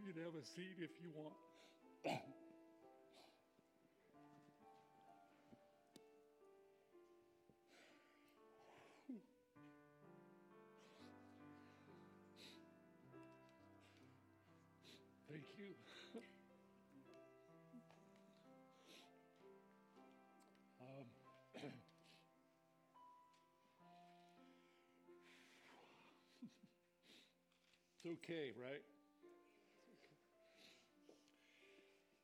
You can have a seat if you want. Thank you. um, it's okay, right?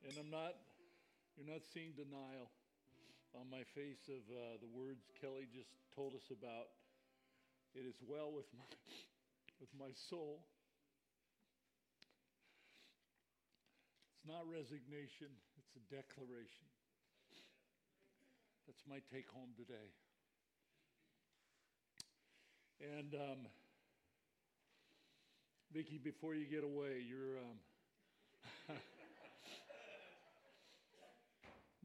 And I'm not, you're not seeing denial on my face of uh, the words Kelly just told us about. It is well with my, with my soul. It's not resignation, it's a declaration. That's my take home today. And um, before you get away, you're. Um,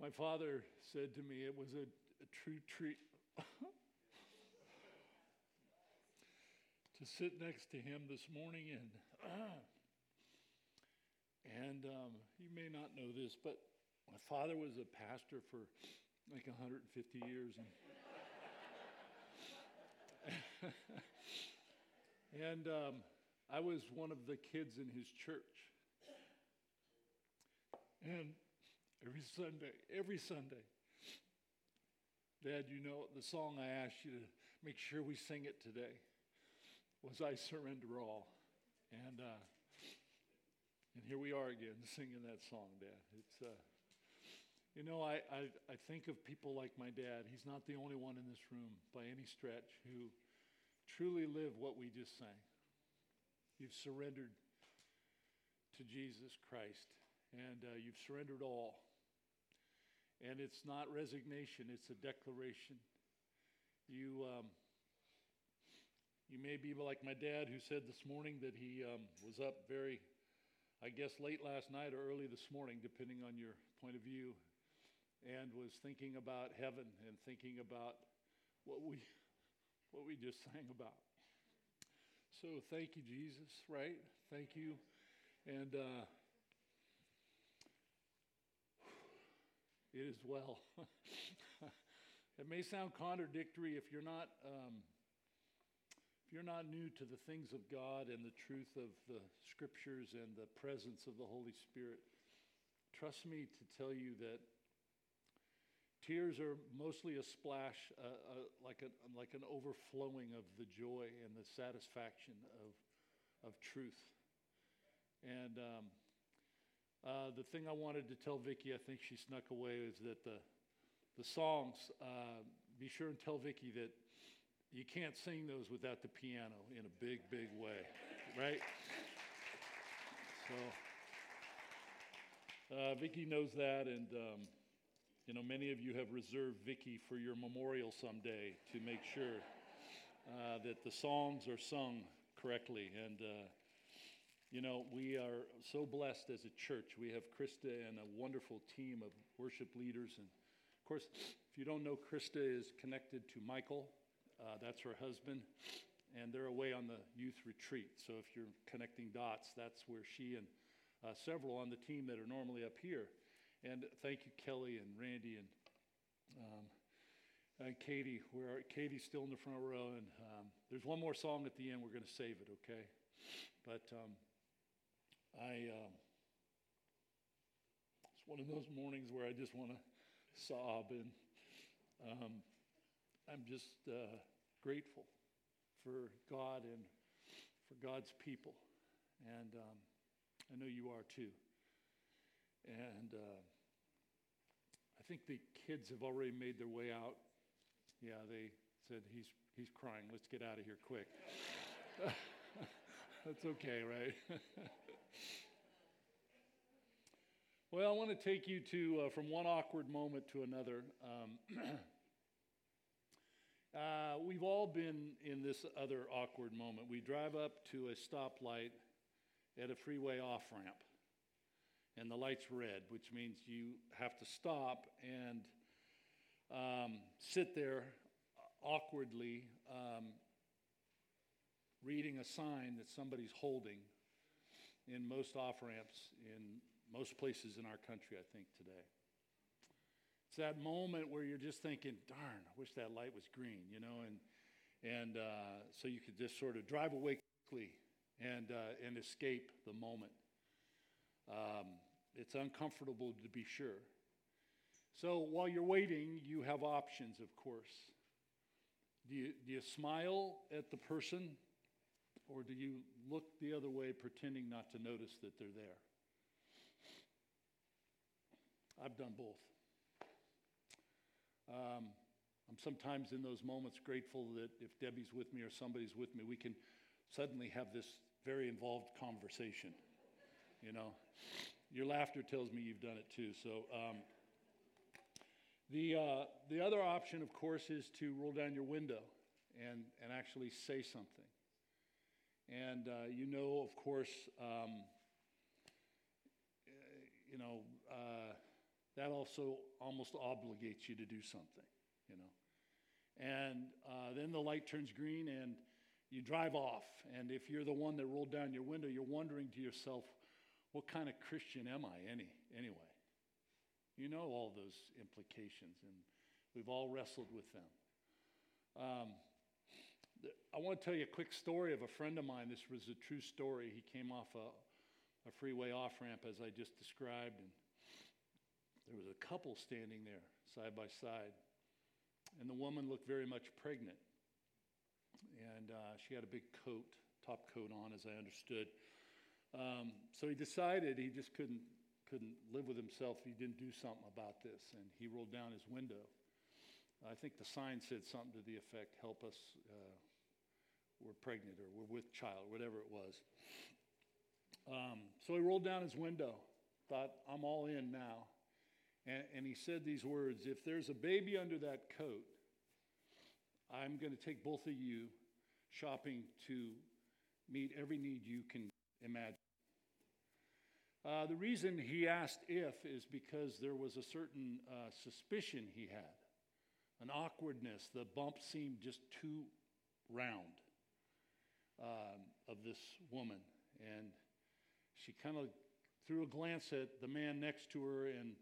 My father said to me, it was a, a true treat to sit next to him this morning. And, and um, you may not know this, but my father was a pastor for like 150 years. And, and um, I was one of the kids in his church. And every Sunday, every Sunday. Dad, you know the song I asked you to make sure we sing it today was I Surrender All. And, uh, and here we are again singing that song, Dad. It's, uh, you know, I, I, I think of people like my dad. He's not the only one in this room by any stretch who truly live what we just sang. You've surrendered to Jesus Christ, and uh, you've surrendered all. And it's not resignation, it's a declaration. You, um, you may be like my dad who said this morning that he um, was up very, I guess, late last night or early this morning, depending on your point of view, and was thinking about heaven and thinking about what we, what we just sang about. So thank you, Jesus, right? Thank you. And, uh, it is well. it may sound contradictory if you're not um, if you're not new to the things of God and the truth of the scriptures and the presence of the Holy Spirit. Trust me to tell you that tears are mostly a splash, uh, uh, like, a, like an overflowing of the joy and the satisfaction of, of truth. And um, uh, the thing I wanted to tell Vicki, I think she snuck away, is that the, the songs, uh, be sure and tell Vicki that you can't sing those without the piano in a big, big way, right? So, uh, Vicki knows that, and um, you know many of you have reserved Vicki for your memorial someday to make sure uh, that the songs are sung correctly, and uh, you know, we are so blessed as a church. We have Krista and a wonderful team of worship leaders. And of course, if you don't know, Krista is connected to Michael. Uh, that's her husband. And they're away on the youth retreat. So if you're connecting dots, that's where she and uh, several on the team that are normally up here. And thank you, Kelly and Randy and um, and Katie. Where Katie's still in the front row, and um, there's one more song at the end. We're going to save it, okay? But um, I, um, it's one of those mornings where I just want to sob, and um, I'm just uh, grateful for God and for God's people. And um, I know you are too. And uh, I think the kids have already made their way out. Yeah, they said, he's, he's crying. Let's get out of here quick. That's okay, right? Well, I want to take you to uh, from one awkward moment to another. Um, uh, we've all been in this other awkward moment. We drive up to a stoplight at a freeway off ramp, and the light's red, which means you have to stop and um, sit there awkwardly um, reading a sign that somebody's holding in most off ramps in most places in our country, I think, today. It's that moment where you're just thinking, darn, I wish that light was green, you know, and, and uh, so you could just sort of drive away quickly and, uh, and escape the moment. Um, it's uncomfortable to be sure. So while you're waiting, you have options, of course. Do you, do you smile at the person, or do you look the other way, pretending not to notice that they're there? I've done both. Um, I'm sometimes in those moments grateful that if Debbie's with me or somebody's with me, we can suddenly have this very involved conversation. You know, your laughter tells me you've done it too. So, um, the, uh, the other option, of course, is to roll down your window and, and actually say something. And uh, you know, of course, um, you know, uh, that also almost obligates you to do something, you know. And uh, then the light turns green and you drive off. And if you're the one that rolled down your window, you're wondering to yourself, what kind of Christian am I any, anyway? You know all those implications, and we've all wrestled with them. Um, I want to tell you a quick story of a friend of mine. This was a true story. He came off a, a freeway off ramp, as I just described, and there was a couple standing there side by side. And the woman looked very much pregnant. And uh, she had a big coat, top coat on, as I understood. Um, so he decided he just couldn't, couldn't live with himself he didn't do something about this. And he rolled down his window. I think the sign said something to the effect help us, uh, we're pregnant or we're with child, whatever it was. Um, so he rolled down his window, thought, I'm all in now. And, and he said these words If there's a baby under that coat, I'm going to take both of you shopping to meet every need you can imagine. Uh, the reason he asked if is because there was a certain uh, suspicion he had, an awkwardness. The bump seemed just too round um, of this woman. And she kind of threw a glance at the man next to her and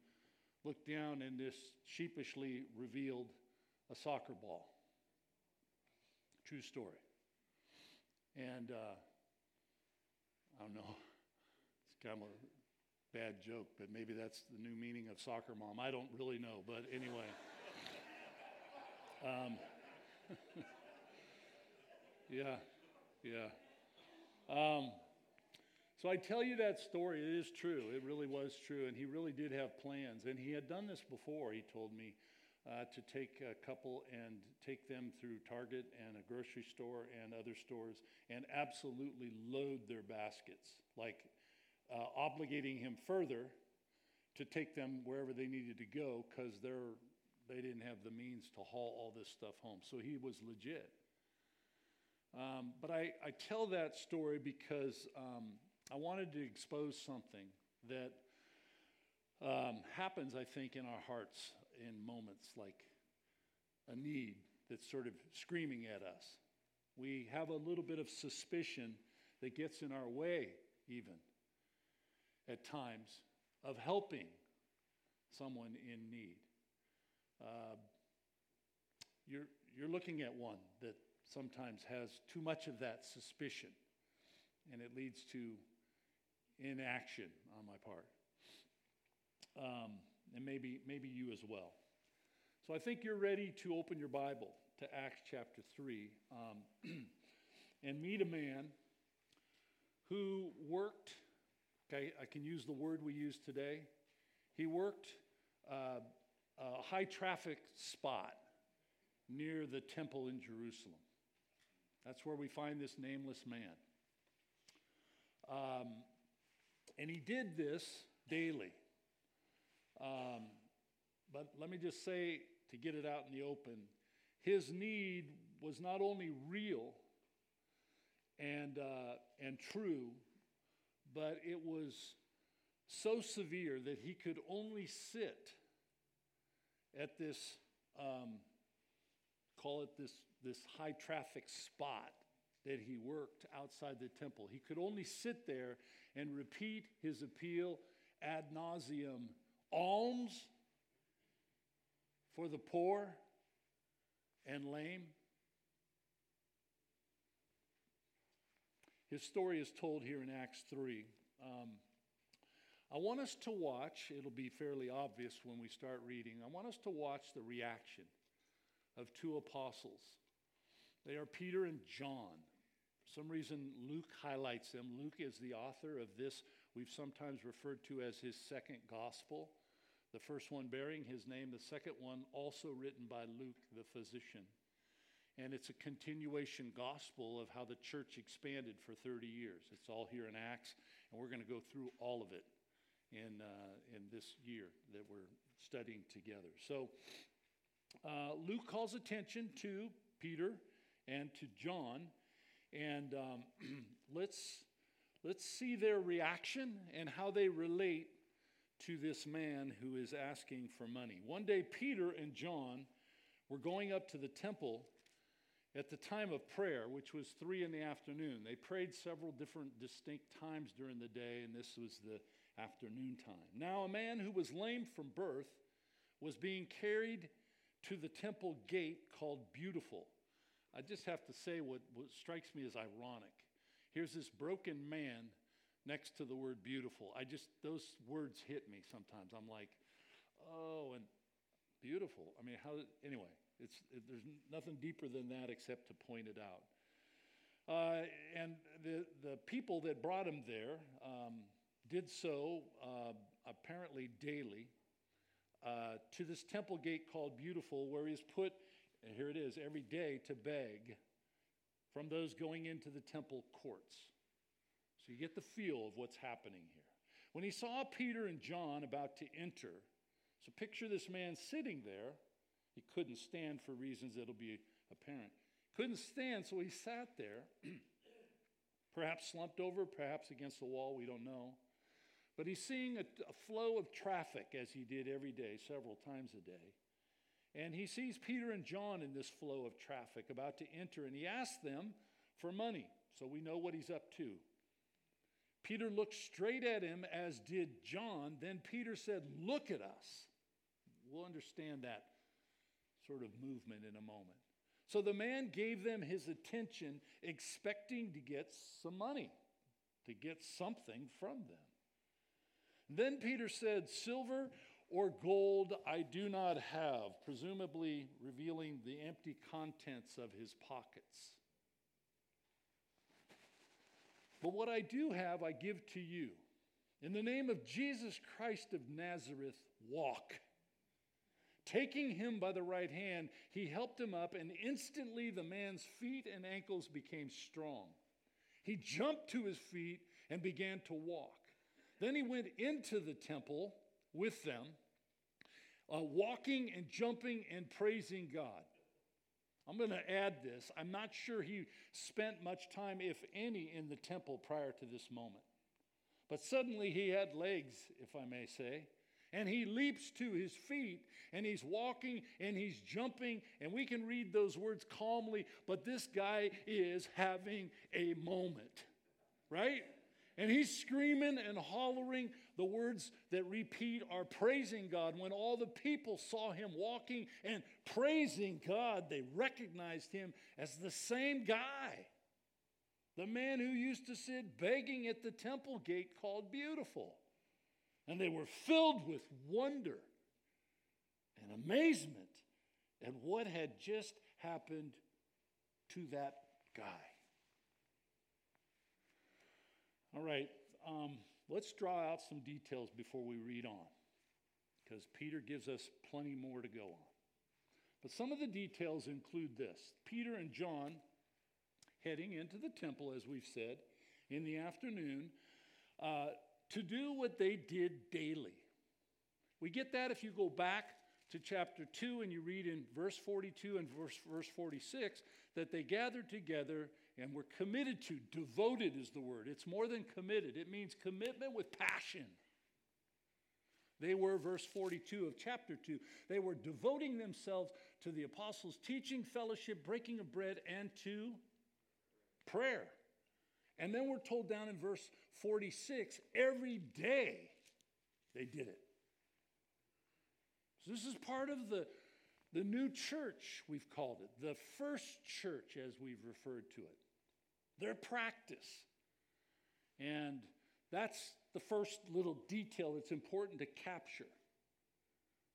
looked down and this sheepishly revealed a soccer ball. True story. And uh, I don't know, it's kind of a bad joke, but maybe that's the new meaning of soccer mom. I don't really know, but anyway. um, yeah, yeah. Um, so I tell you that story. It is true. It really was true. And he really did have plans. And he had done this before, he told me, uh, to take a couple and take them through Target and a grocery store and other stores and absolutely load their baskets, like uh, obligating him further to take them wherever they needed to go because they're they didn't have the means to haul all this stuff home. So he was legit. Um, but I, I, tell that story because um, I wanted to expose something that um, happens, I think, in our hearts in moments like a need that's sort of screaming at us. We have a little bit of suspicion that gets in our way, even at times, of helping someone in need. Uh, you're, you're looking at one that sometimes has too much of that suspicion, and it leads to inaction on my part. Um, and maybe, maybe you as well. So I think you're ready to open your Bible to Acts chapter 3 um, and meet a man who worked, okay, I can use the word we use today. He worked uh, a high traffic spot near the temple in Jerusalem. That's where we find this nameless man. Um, and he did this daily. Um, but let me just say, to get it out in the open, his need was not only real and, uh, and true, but it was so severe that he could only sit at this, um, call it this, this high traffic spot that he worked outside the temple. He could only sit there and repeat his appeal ad nauseum alms for the poor and lame. His story is told here in Acts 3. Um, I want us to watch, it'll be fairly obvious when we start reading. I want us to watch the reaction of two apostles. They are Peter and John. Some reason, Luke highlights them. Luke is the author of this, we've sometimes referred to as his second gospel. The first one bearing his name, the second one also written by Luke, the physician. And it's a continuation gospel of how the church expanded for 30 years. It's all here in Acts, and we're going to go through all of it in, uh, in this year that we're studying together. So uh, Luke calls attention to Peter and to John, and um, let's, let's see their reaction and how they relate to this man who is asking for money. One day, Peter and John were going up to the temple at the time of prayer, which was three in the afternoon. They prayed several different distinct times during the day, and this was the afternoon time. Now, a man who was lame from birth was being carried to the temple gate called Beautiful. I just have to say what, what strikes me as ironic. Here's this broken man next to the word beautiful. I just, those words hit me sometimes. I'm like, oh, and beautiful. I mean, how, anyway, it's, it, there's nothing deeper than that except to point it out. Uh, and the, the people that brought him there um, did so uh, apparently daily uh, to this temple gate called Beautiful, where he's put, and here it is, every day to beg from those going into the temple courts. So you get the feel of what's happening here. When he saw Peter and John about to enter, so picture this man sitting there. He couldn't stand for reasons that'll be apparent. Couldn't stand, so he sat there, perhaps slumped over, perhaps against the wall, we don't know. But he's seeing a, a, flow of traffic as he did every day, several times a day. And he sees Peter and John in this flow of traffic about to enter, and he asks them for money. So we know what he's up to. Peter looked straight at him, as did John. Then Peter said, Look at us. We'll understand that sort of movement in a moment. So the man gave them his attention, expecting to get some money, to get something from them. Then Peter said, Silver or gold I do not have, presumably revealing the empty contents of his pockets. But what I do have, I give to you. In the name of Jesus Christ of Nazareth, walk. Taking him by the right hand, he helped him up, and instantly the man's feet and ankles became strong. He jumped to his feet and began to walk. Then he went into the temple with them, uh, walking and jumping and praising God. I'm going to add this. I'm not sure he spent much time, if any, in the temple prior to this moment. But suddenly he had legs, if I may say, and he leaps to his feet and he's walking and he's jumping, and we can read those words calmly, but this guy is having a moment, right? And he's screaming and hollering. The words that repeat are praising God. When all the people saw him walking and praising God, they recognized him as the same guy. The man who used to sit begging at the temple gate called Beautiful. And they were filled with wonder and amazement at what had just happened to that guy. All right, um, let's draw out some details before we read on, because Peter gives us plenty more to go on. But some of the details include this Peter and John heading into the temple, as we've said, in the afternoon uh, to do what they did daily. We get that if you go back to chapter 2 and you read in verse 42 and verse, verse 46 that they gathered together and we're committed to. Devoted is the word. It's more than committed, it means commitment with passion. They were, verse 42 of chapter 2, they were devoting themselves to the apostles' teaching, fellowship, breaking of bread, and to prayer. And then we're told down in verse 46 every day they did it. So this is part of the, the new church, we've called it, the first church as we've referred to it. Their practice. And that's the first little detail that's important to capture.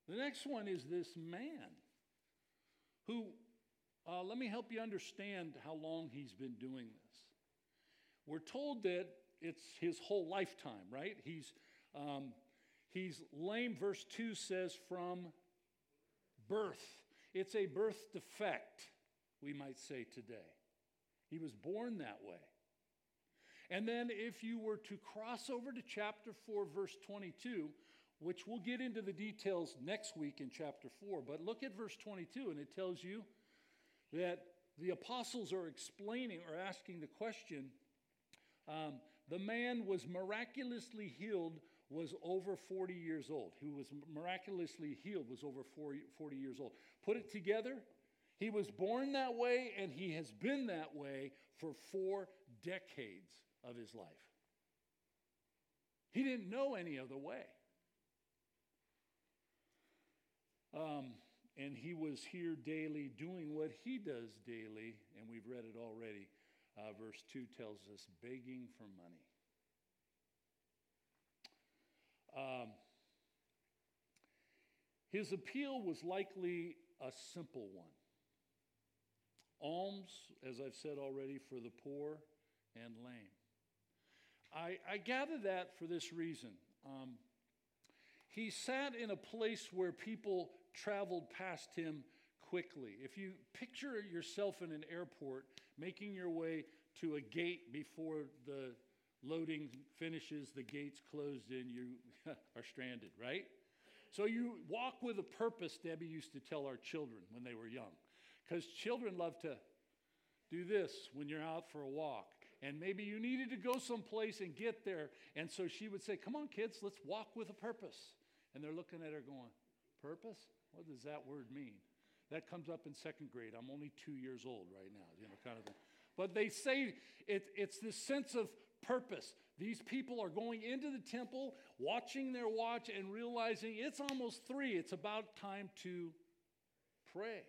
The next one is this man who, uh, let me help you understand how long he's been doing this. We're told that it's his whole lifetime, right? He's, um, he's lame, verse 2 says, from birth. It's a birth defect, we might say today. He was born that way. And then, if you were to cross over to chapter 4, verse 22, which we'll get into the details next week in chapter 4, but look at verse 22, and it tells you that the apostles are explaining or asking the question um, the man was miraculously healed was over 40 years old who was miraculously healed was over 40 years old put it together he was born that way and he has been that way for four decades of his life. He didn't know any other way. Um, and he was here daily doing what he does daily and we've read it already. Uh, verse 2 tells us begging for money. Um, his appeal was likely a simple one alms, as I've said already, for the poor and lame. I, I gather that for this reason. Um, he sat in a place where people traveled past him quickly. If you picture yourself in an airport making your way to a gate before the loading finishes, the gate's closed in, you are stranded, right? So you walk with a purpose, Debbie used to tell our children when they were young. Because children love to do this when you're out for a walk. And maybe you needed to go someplace and get there. And so she would say, Come on, kids, let's walk with a purpose. And they're looking at her going, Purpose? What does that word mean? That comes up in second grade. I'm only two years old right now, you know, kind of thing. But they say it, it's this sense of purpose. These people are going into the temple, watching their watch, and realizing it's almost three. It's about time to pray.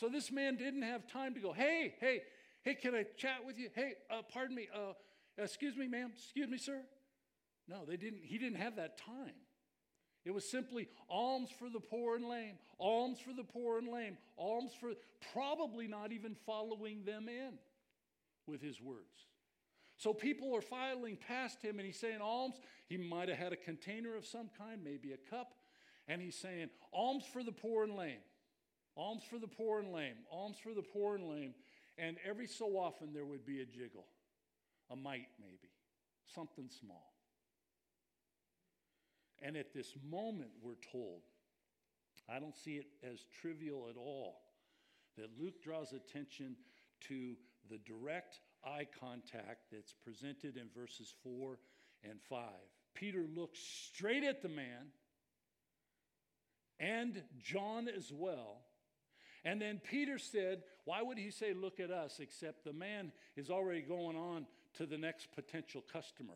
So this man didn't have time to go, hey, hey, hey, can I chat with you? Hey, uh, pardon me, uh, excuse me, ma'am, excuse me, sir. No, they didn't. He didn't have that time. It was simply alms for the poor and lame, alms for the poor and lame, alms for probably not even following them in with his words. So people are filing past him and he's saying alms. He might have had a container of some kind, maybe a cup, and he's saying alms for the poor and lame, alms for the poor and lame, alms for the poor and lame. And every so often there would be a jiggle, a mite maybe, something small. And at this moment, we're told, I don't see it as trivial at all, that Luke draws attention to the direct eye contact that's presented in verses 4 and 5. Peter looks straight at the man and John as well. And then Peter said, Why would he say, Look at us, except the man is already going on to the next potential customer?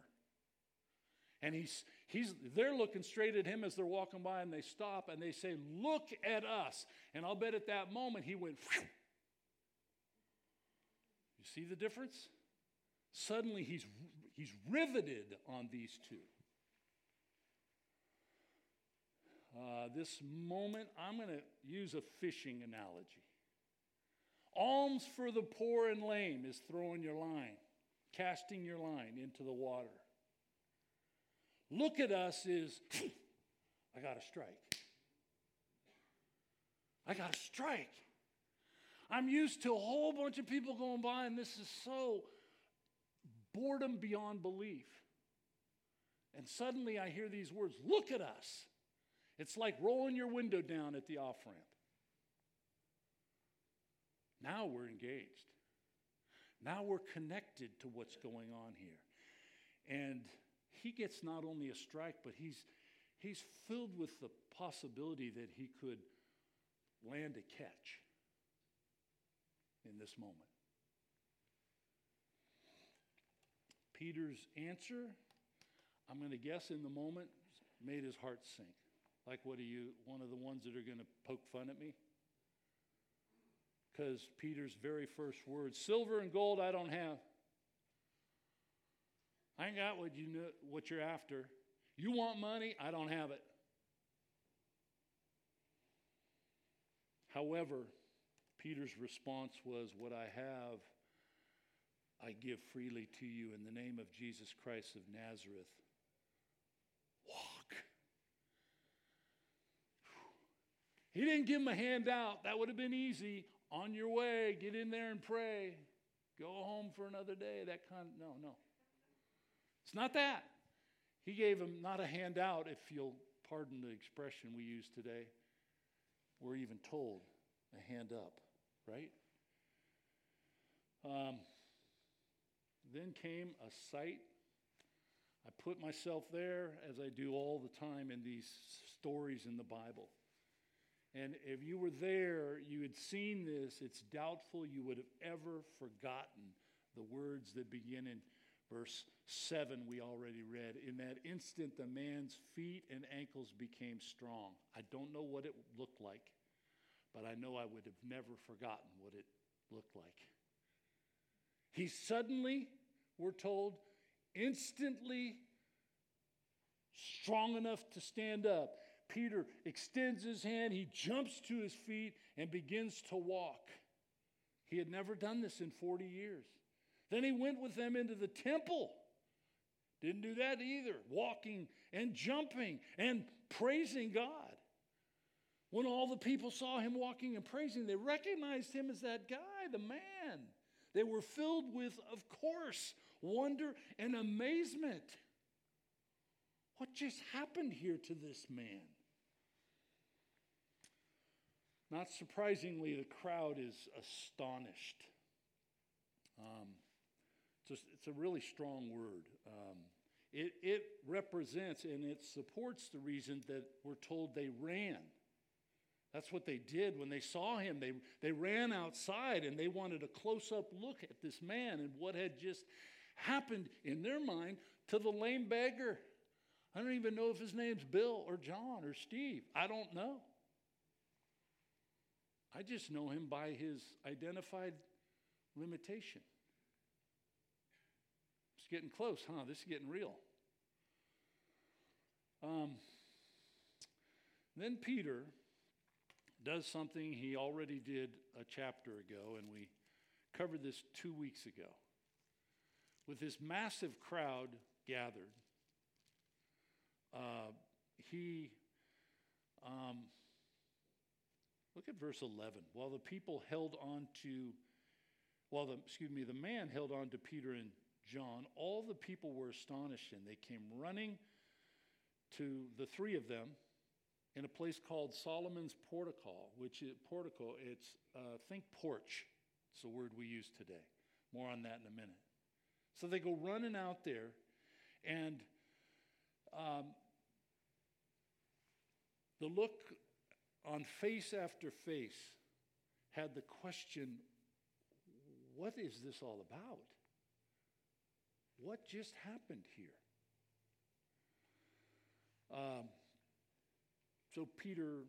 And he's, he's, they're looking straight at him as they're walking by, and they stop and they say, Look at us. And I'll bet at that moment he went, Phew. You see the difference? Suddenly he's, he's riveted on these two. Uh, this moment, I'm going to use a fishing analogy. Alms for the poor and lame is throwing your line, casting your line into the water. Look at us is, I got a strike. I got a strike. I'm used to a whole bunch of people going by, and this is so boredom beyond belief. And suddenly I hear these words Look at us. It's like rolling your window down at the off ramp. Now we're engaged. Now we're connected to what's going on here. And he gets not only a strike, but he's, he's filled with the possibility that he could land a catch in this moment. Peter's answer, I'm going to guess in the moment, made his heart sink. Like, what are you, one of the ones that are going to poke fun at me? Because Peter's very first words silver and gold I don't have. I ain't got what, you know, what you're after. You want money? I don't have it. However, Peter's response was, What I have, I give freely to you in the name of Jesus Christ of Nazareth. Walk. He didn't give him a handout. That would have been easy. On your way, get in there and pray. Go home for another day. That kind of, no, no. It's not that. He gave him not a handout, if you'll pardon the expression we use today. We're even told a hand up, right? Um, then came a sight. I put myself there, as I do all the time in these stories in the Bible. And if you were there, you had seen this, it's doubtful you would have ever forgotten the words that begin in verse 7 we already read. In that instant, the man's feet and ankles became strong. I don't know what it looked like, but I know I would have never forgotten what it looked like. He suddenly, we're told, instantly strong enough to stand up. Peter extends his hand, he jumps to his feet, and begins to walk. He had never done this in 40 years. Then he went with them into the temple. Didn't do that either, walking and jumping and praising God. When all the people saw him walking and praising, they recognized him as that guy, the man. They were filled with, of course, wonder and amazement. What just happened here to this man? Not surprisingly, the crowd is astonished. Um, it's, a, it's, a, really strong word. Um, it, it represents and it supports the reason that we're told they ran. That's what they did when they saw him. They, they ran outside and they wanted a close up look at this man and what had just happened in their mind to the lame beggar. I don't even know if his name's Bill or John or Steve. I don't know. I just know him by his identified limitation. It's getting close, huh? This is getting real. Um, then Peter does something he already did a chapter ago, and we covered this two weeks ago. With this massive crowd gathered, uh, he, um, look at verse 11. While the people held on to, while the, excuse me, the man held on to Peter and John, all the people were astonished, and they came running to the three of them in a place called Solomon's Portico, which is portico. It's uh, think porch. It's the word we use today. More on that in a minute. So they go running out there, and um, the look on face after face had the question what is this all about? What just happened here? Um, so Peter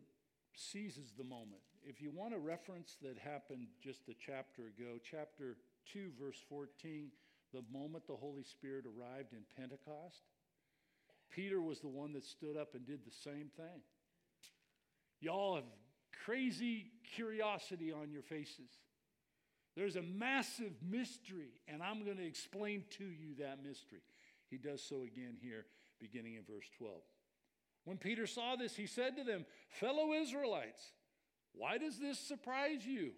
seizes the moment. If you want a reference that happened just a chapter ago, chapter 2, verse 14, the moment the Holy Spirit arrived in Pentecost, Peter was the one that stood up and did the same thing. Y'all have crazy curiosity on your faces. There's a massive mystery, and I'm going to explain to you that mystery. He does so again here, beginning in verse 12. When Peter saw this, he said to them, Fellow Israelites, why does this surprise you?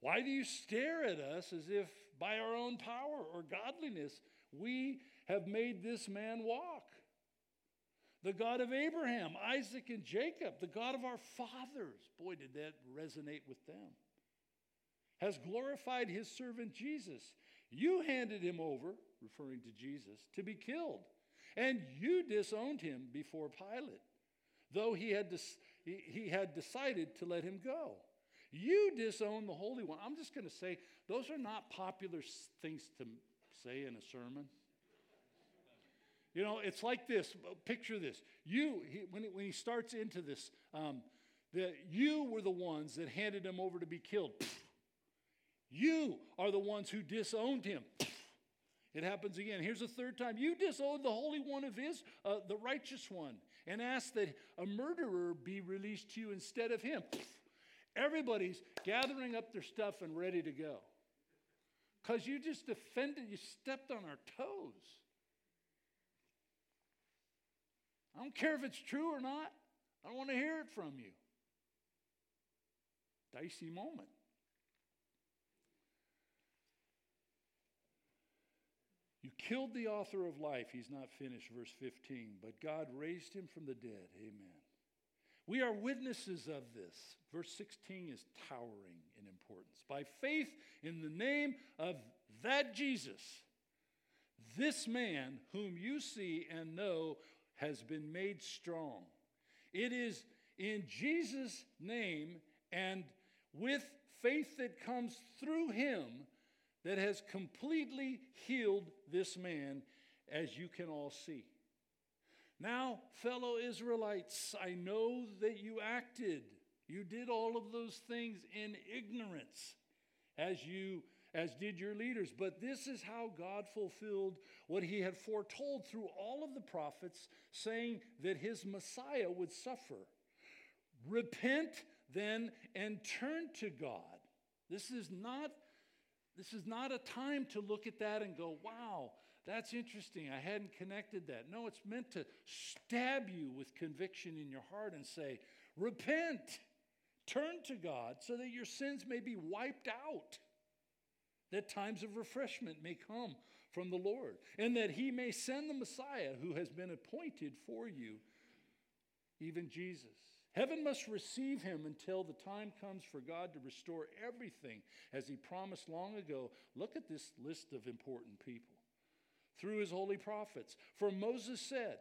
Why do you stare at us as if by our own power or godliness we have made this man walk? The God of Abraham, Isaac, and Jacob, the God of our fathers, boy, did that resonate with them has glorified his servant Jesus. You handed him over, referring to Jesus, to be killed, and you disowned him before Pilate, though he had, he had decided to let him go. You disown the Holy One. I'm just going to say, those are not popular things to say in a sermon? You know, it's like this. Picture this. You, he, when, he, when he starts into this, um, that you were the ones that handed him over to be killed. You are the ones who disowned him. It happens again. Here's a third time. You disowned the Holy One of His, uh, the righteous one, and asked that a murderer be released to you instead of him. Everybody's gathering up their stuff and ready to go. Because you just offended, you stepped on our toes. I don't care if it's true or not. I don't want to hear it from you. Dicey moment. You killed the author of life. He's not finished, verse 15. But God raised him from the dead. Amen. We are witnesses of this. Verse 16 is towering in importance. By faith in the name of that Jesus, this man whom you see and know has been made strong. It is in Jesus' name and with faith that comes through him that has completely healed this man, as you can all see. Now, fellow Israelites, I know that you acted. You did all of those things in ignorance, as you as did your leaders. But this is how God fulfilled what he had foretold through all of the prophets, saying that his Messiah would suffer. Repent then and turn to God. This is not this is not a time to look at that and go, wow, that's interesting. I hadn't connected that. No, it's meant to stab you with conviction in your heart and say, repent, turn to God so that your sins may be wiped out, that times of refreshment may come from the Lord, and that He may send the Messiah who has been appointed for you, even Jesus. Heaven must receive him until the time comes for God to restore everything as he promised long ago. Look at this list of important people through his holy prophets. For Moses said,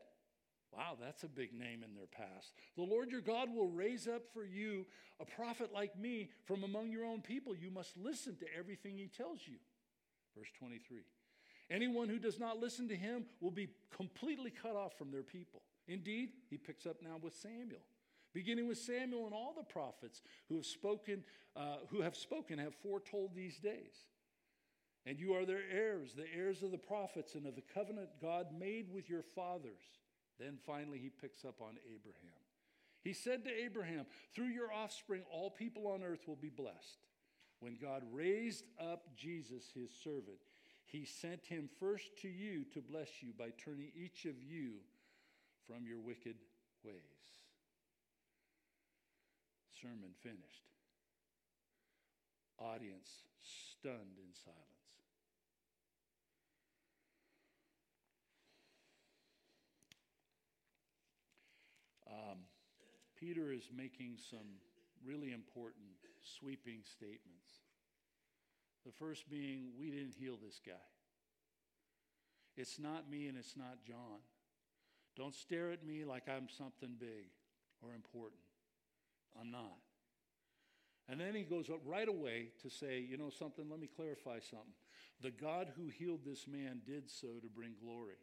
Wow, that's a big name in their past. The Lord your God will raise up for you a prophet like me from among your own people. You must listen to everything he tells you. Verse 23. Anyone who does not listen to him will be completely cut off from their people. Indeed, he picks up now with Samuel beginning with Samuel and all the prophets who have spoken, uh, who have spoken, have foretold these days. And you are their heirs, the heirs of the prophets and of the covenant God made with your fathers. Then finally, he picks up on Abraham. He said to Abraham, Through your offspring, all people on earth will be blessed. When God raised up Jesus, his servant, he sent him first to you to bless you by turning each of you from your wicked ways sermon finished. Audience stunned in silence. Um, Peter is making some really important, sweeping statements. The first being, we didn't heal this guy. It's not me and it's not John. Don't stare at me like I'm something big or important. I'm not. And then he goes up right away to say, you know something, let me clarify something. The God who healed this man did so to bring glory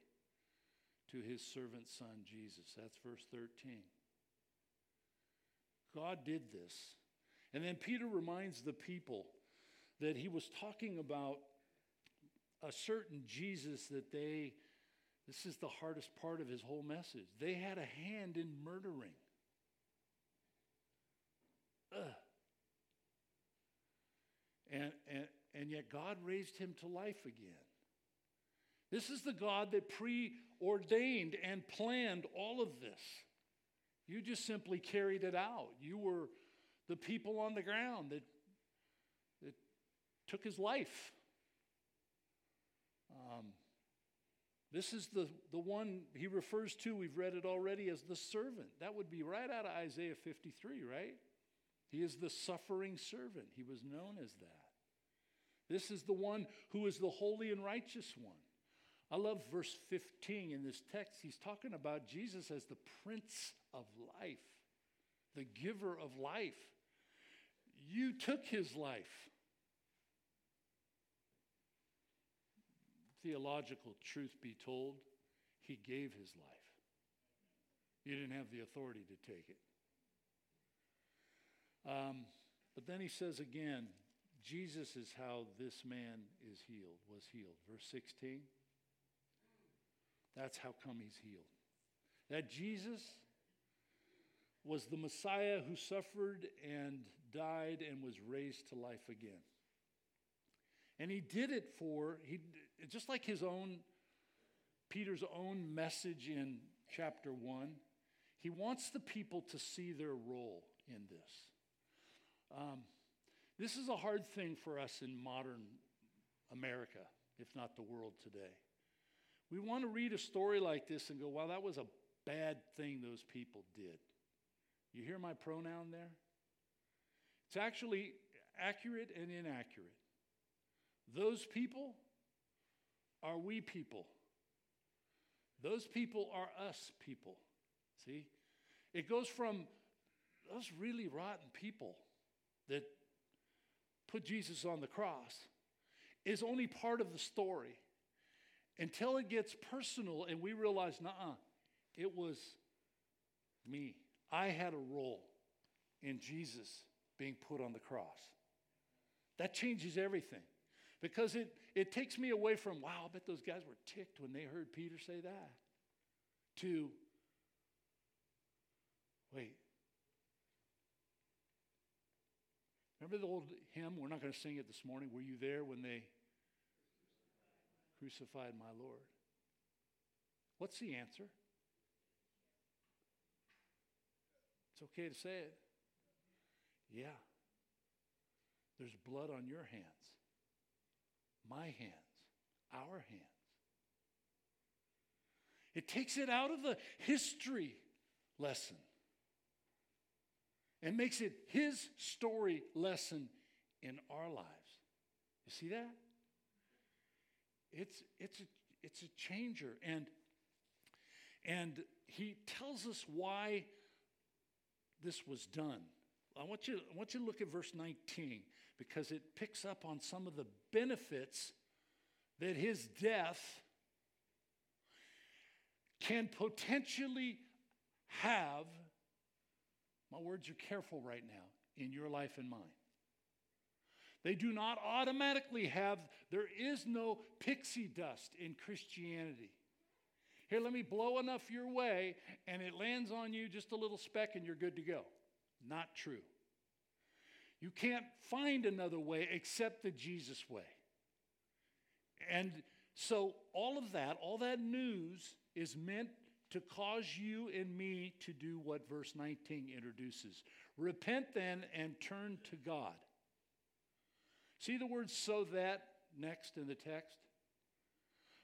to his servant son Jesus. That's verse 13. God did this. And then Peter reminds the people that he was talking about a certain Jesus that they, this is the hardest part of his whole message, they had a hand in murdering. And, and, and yet God raised him to life again. This is the God that preordained and planned all of this. You just simply carried it out. You were the people on the ground that, that took his life. Um, this is the, the one he refers to, we've read it already, as the servant. That would be right out of Isaiah 53, right? He is the suffering servant. He was known as that. This is the one who is the holy and righteous one. I love verse 15 in this text. He's talking about Jesus as the Prince of life, the giver of life. You took his life. theological truth be told, he gave his life. You didn't have the authority to take it. Um, but then he says again, Jesus is how this man is healed, was healed. Verse 16. That's how come he's healed. That Jesus was the Messiah who suffered and died and was raised to life again. And he did it for, he, just like his own, Peter's own message in chapter 1, he wants the people to see their role in this. Um, this is a hard thing for us in modern America, if not the world today. We want to read a story like this and go, wow, that was a bad thing those people did. You hear my pronoun there? It's actually accurate and inaccurate. Those people are we people. Those people are us people. See? It goes from those really rotten people that put Jesus on the cross is only part of the story until it gets personal and we realize, nah, it was me. I had a role in Jesus being put on the cross. That changes everything because it, it takes me away from, wow, I bet those guys were ticked when they heard Peter say that, to, wait, Remember the old hymn? We're not going to sing it this morning. Were you there when they crucified my Lord? What's the answer? It's okay to say it. Yeah. There's blood on your hands, my hands, our hands. It takes it out of the history lesson and makes it his story lesson in our lives. You see that? It's, it's, a, it's a changer. And, and he tells us why this was done. I want, you, I want you to look at verse 19 because it picks up on some of the benefits that his death can potentially have my words are careful right now in your life and mine. They do not automatically have, there is no pixie dust in Christianity. Here, let me blow enough your way and it lands on you just a little speck and you're good to go. Not true. You can't find another way except the Jesus way. And so, all of that, all that news is meant to cause you and me to do what verse 19 introduces. Repent then and turn to God. See the word so that next in the text?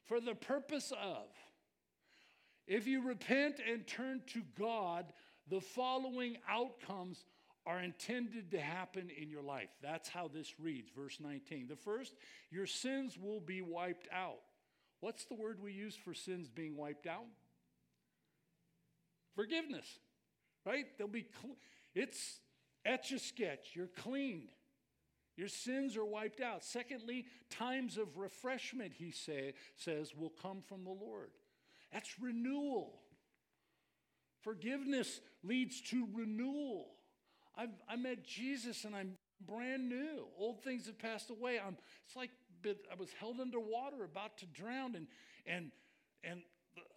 For the purpose of. If you repent and turn to God, the following outcomes are intended to happen in your life. That's how this reads, verse 19. The first, your sins will be wiped out. What's the word we use for sins being wiped out? Forgiveness, right? They'll be, cl- it's etch a sketch. You're cleaned. Your sins are wiped out. Secondly, times of refreshment, he say, says, will come from the Lord. That's renewal. Forgiveness leads to renewal. I've, I met Jesus and I'm brand new. Old things have passed away. I'm, it's like I was held underwater, about to drown, and, and, and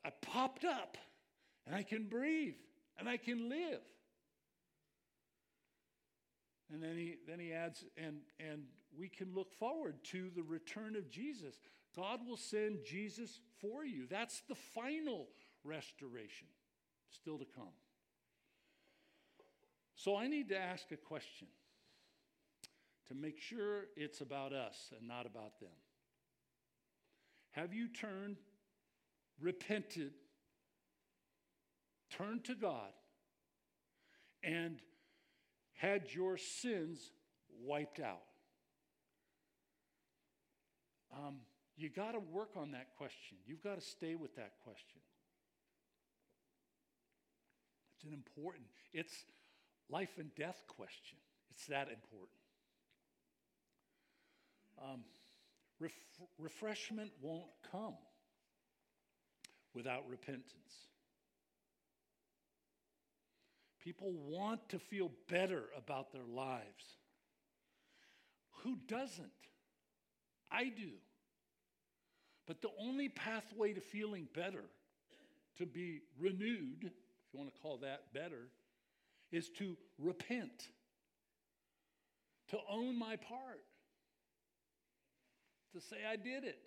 I popped up and I can breathe and I can live. And then he, then he adds, and, and we can look forward to the return of Jesus. God will send Jesus for you. That's the final restoration, still to come. So I need to ask a question to make sure it's about us and not about them. Have you turned, repented, turned to God and had your sins wiped out? Um, you got to work on that question. You've got to stay with that question. It's an important, it's life and death question. It's that important. Um, Ref- refreshment won't come without repentance. People want to feel better about their lives. Who doesn't? I do. But the only pathway to feeling better, to be renewed, if you want to call that better, is to repent, to own my part, to say I did it.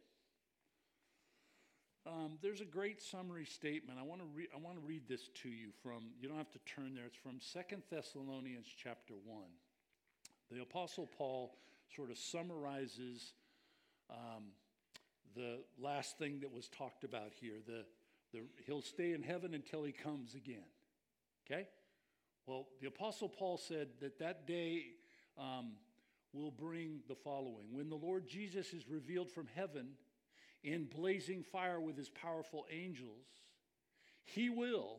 Um, there's a great summary statement. I want to re- I want to read this to you from. You don't have to turn there. It's from Second Thessalonians chapter one. The Apostle Paul sort of summarizes um, the last thing that was talked about here. The, the he'll stay in heaven until he comes again. Okay. Well, the Apostle Paul said that that day um, will bring the following: when the Lord Jesus is revealed from heaven in blazing fire with his powerful angels, he will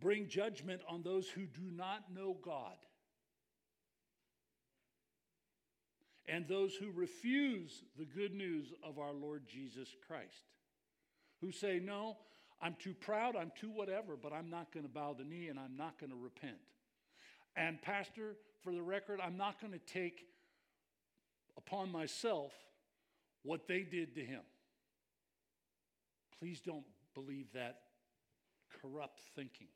bring judgment on those who do not know God and those who refuse the good news of our Lord Jesus Christ, who say, No, I'm too proud, I'm too whatever, but I'm not going to bow the knee and I'm not going to repent. And, Pastor, for the record, I'm not going to take upon myself what they did to him. Please don't believe that corrupt thinking.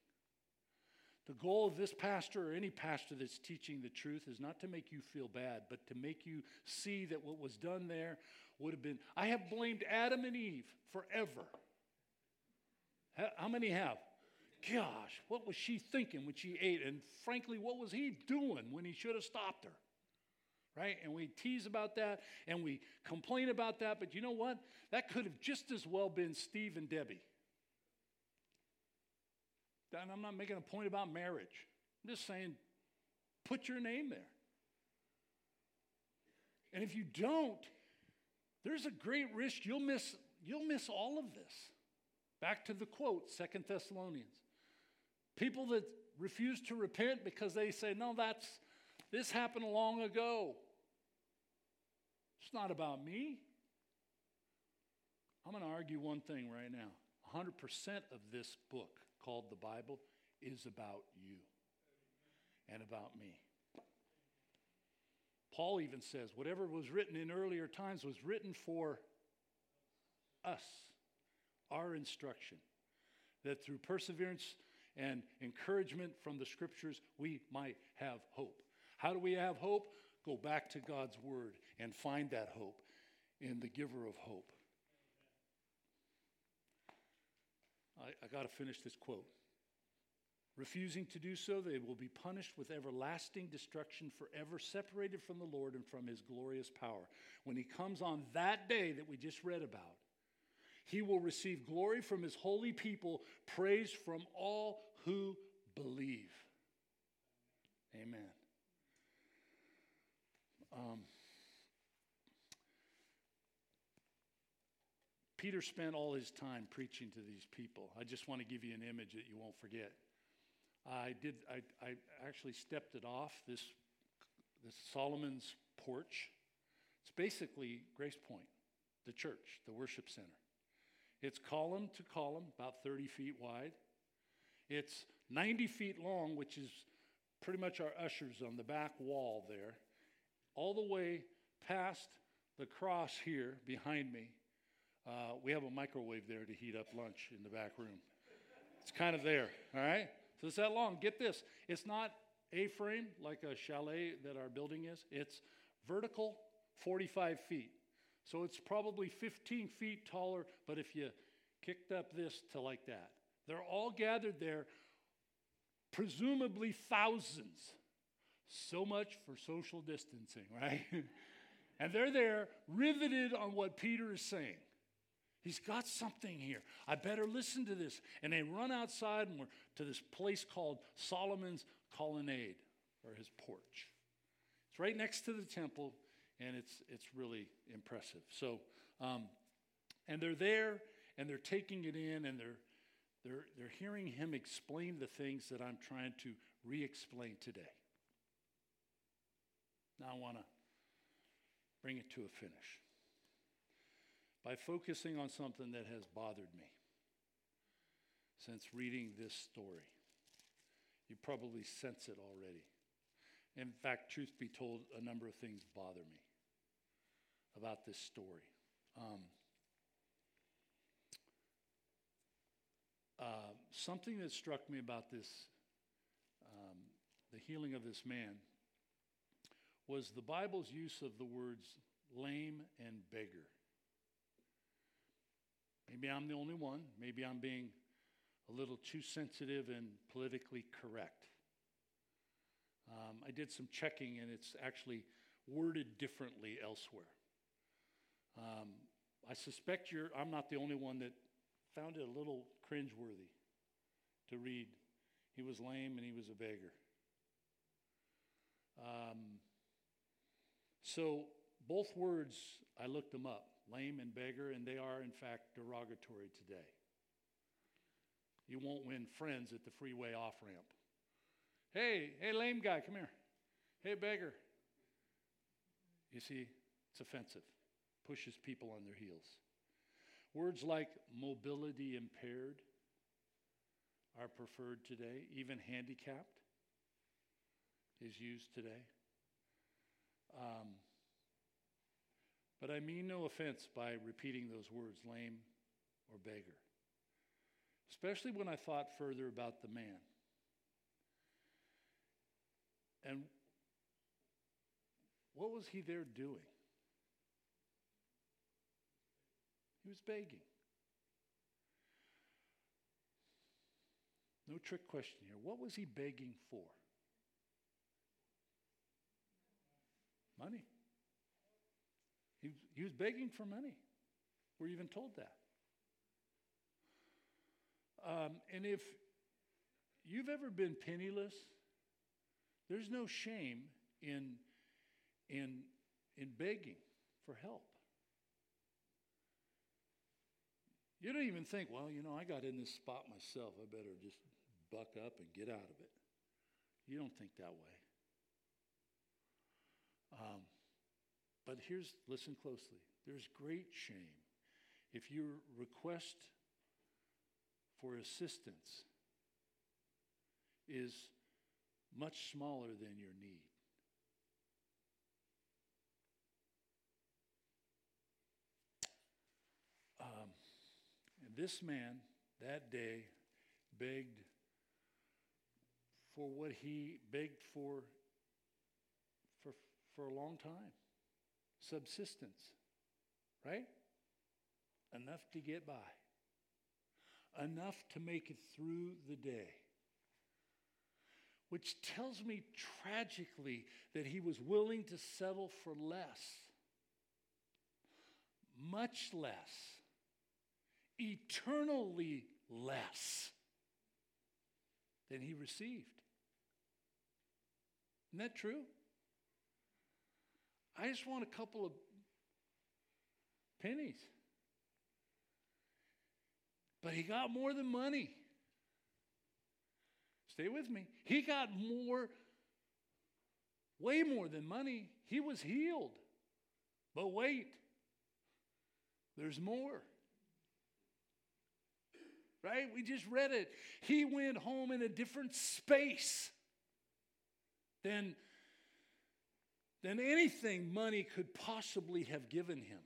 The goal of this pastor or any pastor that's teaching the truth is not to make you feel bad, but to make you see that what was done there would have been. I have blamed Adam and Eve forever. How many have? Gosh, what was she thinking when she ate? And frankly, what was he doing when he should have stopped her? Right? And we tease about that and we complain about that, but you know what? That could have just as well been Steve and Debbie. And I'm not making a point about marriage. I'm just saying, put your name there. And if you don't, there's a great risk you'll miss, you'll miss all of this. Back to the quote, Second Thessalonians. People that refuse to repent because they say, no, that's this happened long ago. It's not about me. I'm going to argue one thing right now 100% of this book called the Bible is about you and about me. Paul even says whatever was written in earlier times was written for us, our instruction, that through perseverance and encouragement from the scriptures, we might have hope. How do we have hope? Go back to God's word and find that hope in the giver of hope. I, I got to finish this quote. Refusing to do so, they will be punished with everlasting destruction, forever separated from the Lord and from his glorious power. When he comes on that day that we just read about, he will receive glory from his holy people, praise from all who believe. Amen. Um, Peter spent all his time preaching to these people. I just want to give you an image that you won't forget. I did. I, I actually stepped it off this, this Solomon's porch. It's basically Grace Point, the church, the worship center. It's column to column, about 30 feet wide. It's 90 feet long, which is pretty much our ushers on the back wall there, all the way past the cross here behind me. Uh, we have a microwave there to heat up lunch in the back room. It's kind of there, all right? So it's that long. Get this it's not A frame like a chalet that our building is, it's vertical 45 feet. So it's probably 15 feet taller, but if you kicked up this to like that, they're all gathered there, presumably thousands. So much for social distancing, right? and they're there riveted on what Peter is saying. He's got something here. I better listen to this. And they run outside and we're to this place called Solomon's Colonnade, or his porch. It's right next to the temple, and it's, it's really impressive. So, um, and they're there, and they're taking it in, and they're, they're, they're hearing him explain the things that I'm trying to re explain today. Now I want to bring it to a finish. By focusing on something that has bothered me since reading this story. You probably sense it already. In fact, truth be told, a number of things bother me about this story. Um, uh, something that struck me about this, um, the healing of this man, was the Bible's use of the words lame and beggar. Maybe I'm the only one. Maybe I'm being a little too sensitive and politically correct. Um, I did some checking, and it's actually worded differently elsewhere. Um, I suspect you're, I'm not the only one that found it a little cringeworthy to read. He was lame and he was a beggar. Um, so, both words, I looked them up lame and beggar, and they are, in fact, derogatory today. You won't win friends at the freeway off ramp. Hey, hey, lame guy, come here. Hey, beggar. You see, it's offensive, pushes people on their heels. Words like mobility impaired are preferred today, even handicapped is used today. Um, but I mean no offense by repeating those words, lame or beggar especially when I thought further about the man. And what was he there doing? He was begging. No trick question here. What was he begging for? Money. He, was begging for money. We're even told that. Um, and if you've ever been penniless, there's no shame in, in, in begging for help. You don't even think, well, you know, I got in this spot myself. I better just buck up and get out of it. You don't think that way. Um, but here's, listen closely. There's great shame if your request for assistance is much smaller than your need. Um, and this man that day begged for what he begged for for, for a long time subsistence, right? Enough to get by enough to make it through the day. Which tells me tragically that he was willing to settle for less, much less, eternally less than he received. Isn't that true? I just want a couple of pennies. But he got more than money. Stay with me. He got more, way more than money. He was healed. But wait, there's more. Right? We just read it. He went home in a different space than, than anything money could possibly have given him.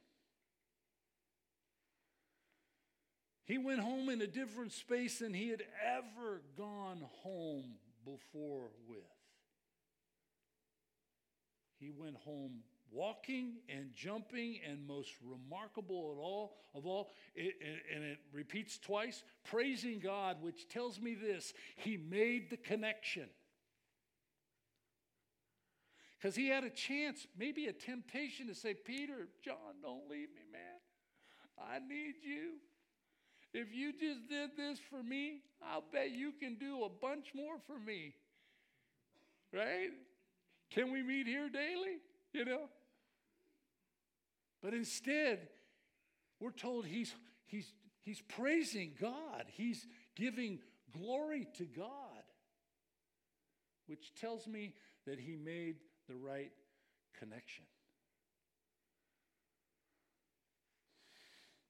He went home in a different space than he had ever gone home before with. He went home walking and jumping and most remarkable of all of all it, and it repeats twice praising god which tells me this he made the connection because he had a chance maybe a temptation to say peter john don't leave me man i need you if you just did this for me, I'll bet you can do a bunch more for me. Right? Can we meet here daily? You know? But instead, we're told he's, he's, he's praising God, he's giving glory to God, which tells me that he made the right connection.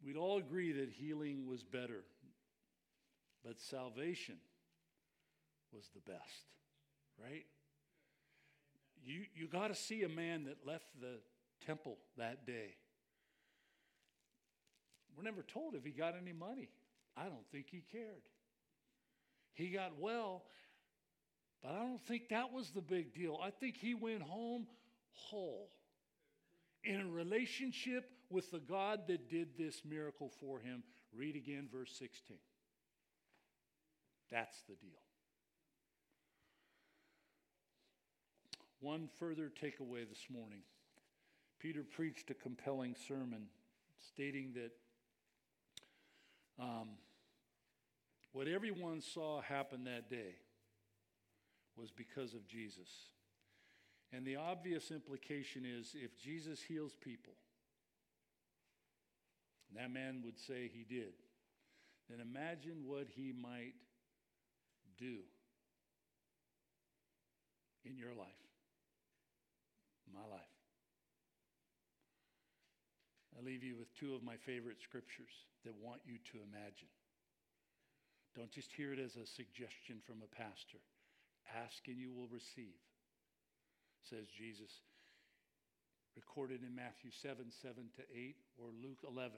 we'd all agree that healing was better, but salvation was the best, right? You, you got to see a man that left the temple that day. We're never told if he got any money. I don't think he cared. He got well, but I don't think that was the big deal. I think he went home whole in a relationship with the God that did this miracle for him. Read again verse 16. That's the deal. One further takeaway this morning. Peter preached a compelling sermon stating that um, what everyone saw happen that day was because of Jesus. And the obvious implication is if Jesus heals people, that man would say he did, then imagine what he might do in your life my life. I leave you with two of my favorite scriptures that want you to imagine. Don't just hear it as a suggestion from a pastor. Ask and you will receive, says Jesus, recorded in Matthew 7 7 to 8 or Luke 11.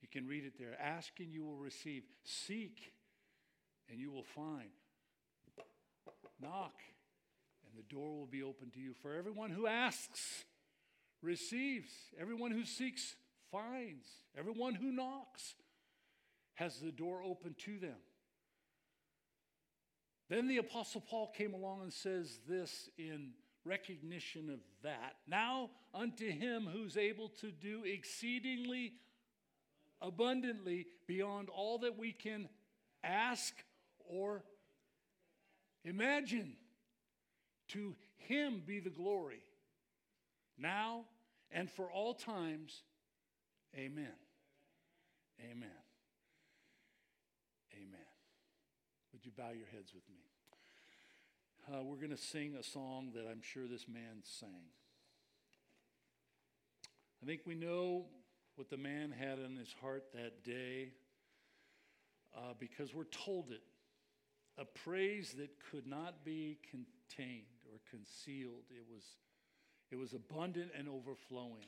You can read it there. Ask and you will receive. Seek and you will find. Knock and the door will be open to you. For everyone who asks receives, everyone who seeks finds, everyone who knocks has the door open to them. Then the Apostle Paul came along and says this in recognition of that. Now unto him who's able to do exceedingly abundantly beyond all that we can ask or imagine. To him be the glory, now and for all times. Amen. Amen. Would you bow your heads with me? Uh, we're going to sing a song that I'm sure this man sang. I think we know what the man had in his heart that day uh, because we're told it. A praise that could not be contained or concealed. It was, it was abundant and overflowing.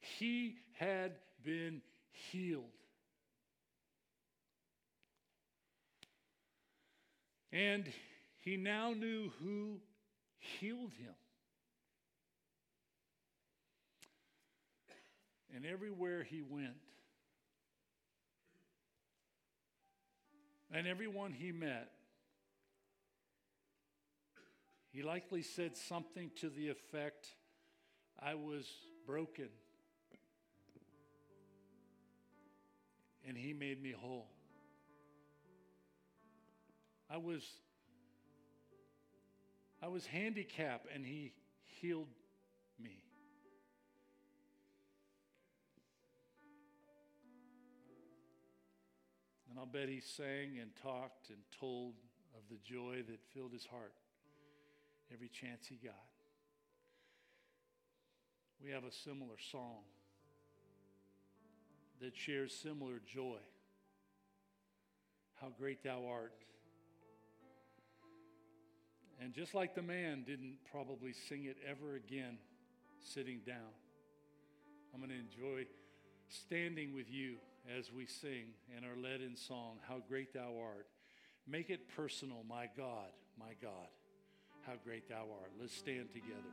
He had been healed. And he now knew who healed him. And everywhere he went, and everyone he met, he likely said something to the effect, I was broken. And he made me whole. I was I was handicapped and he healed me. And I'll bet he sang and talked and told of the joy that filled his heart every chance he got. We have a similar song that shares similar joy. How great thou art. And just like the man didn't probably sing it ever again sitting down, I'm going to enjoy standing with you as we sing and are led in song, How Great Thou Art. Make it personal, my God, my God how great thou art. Let's stand together.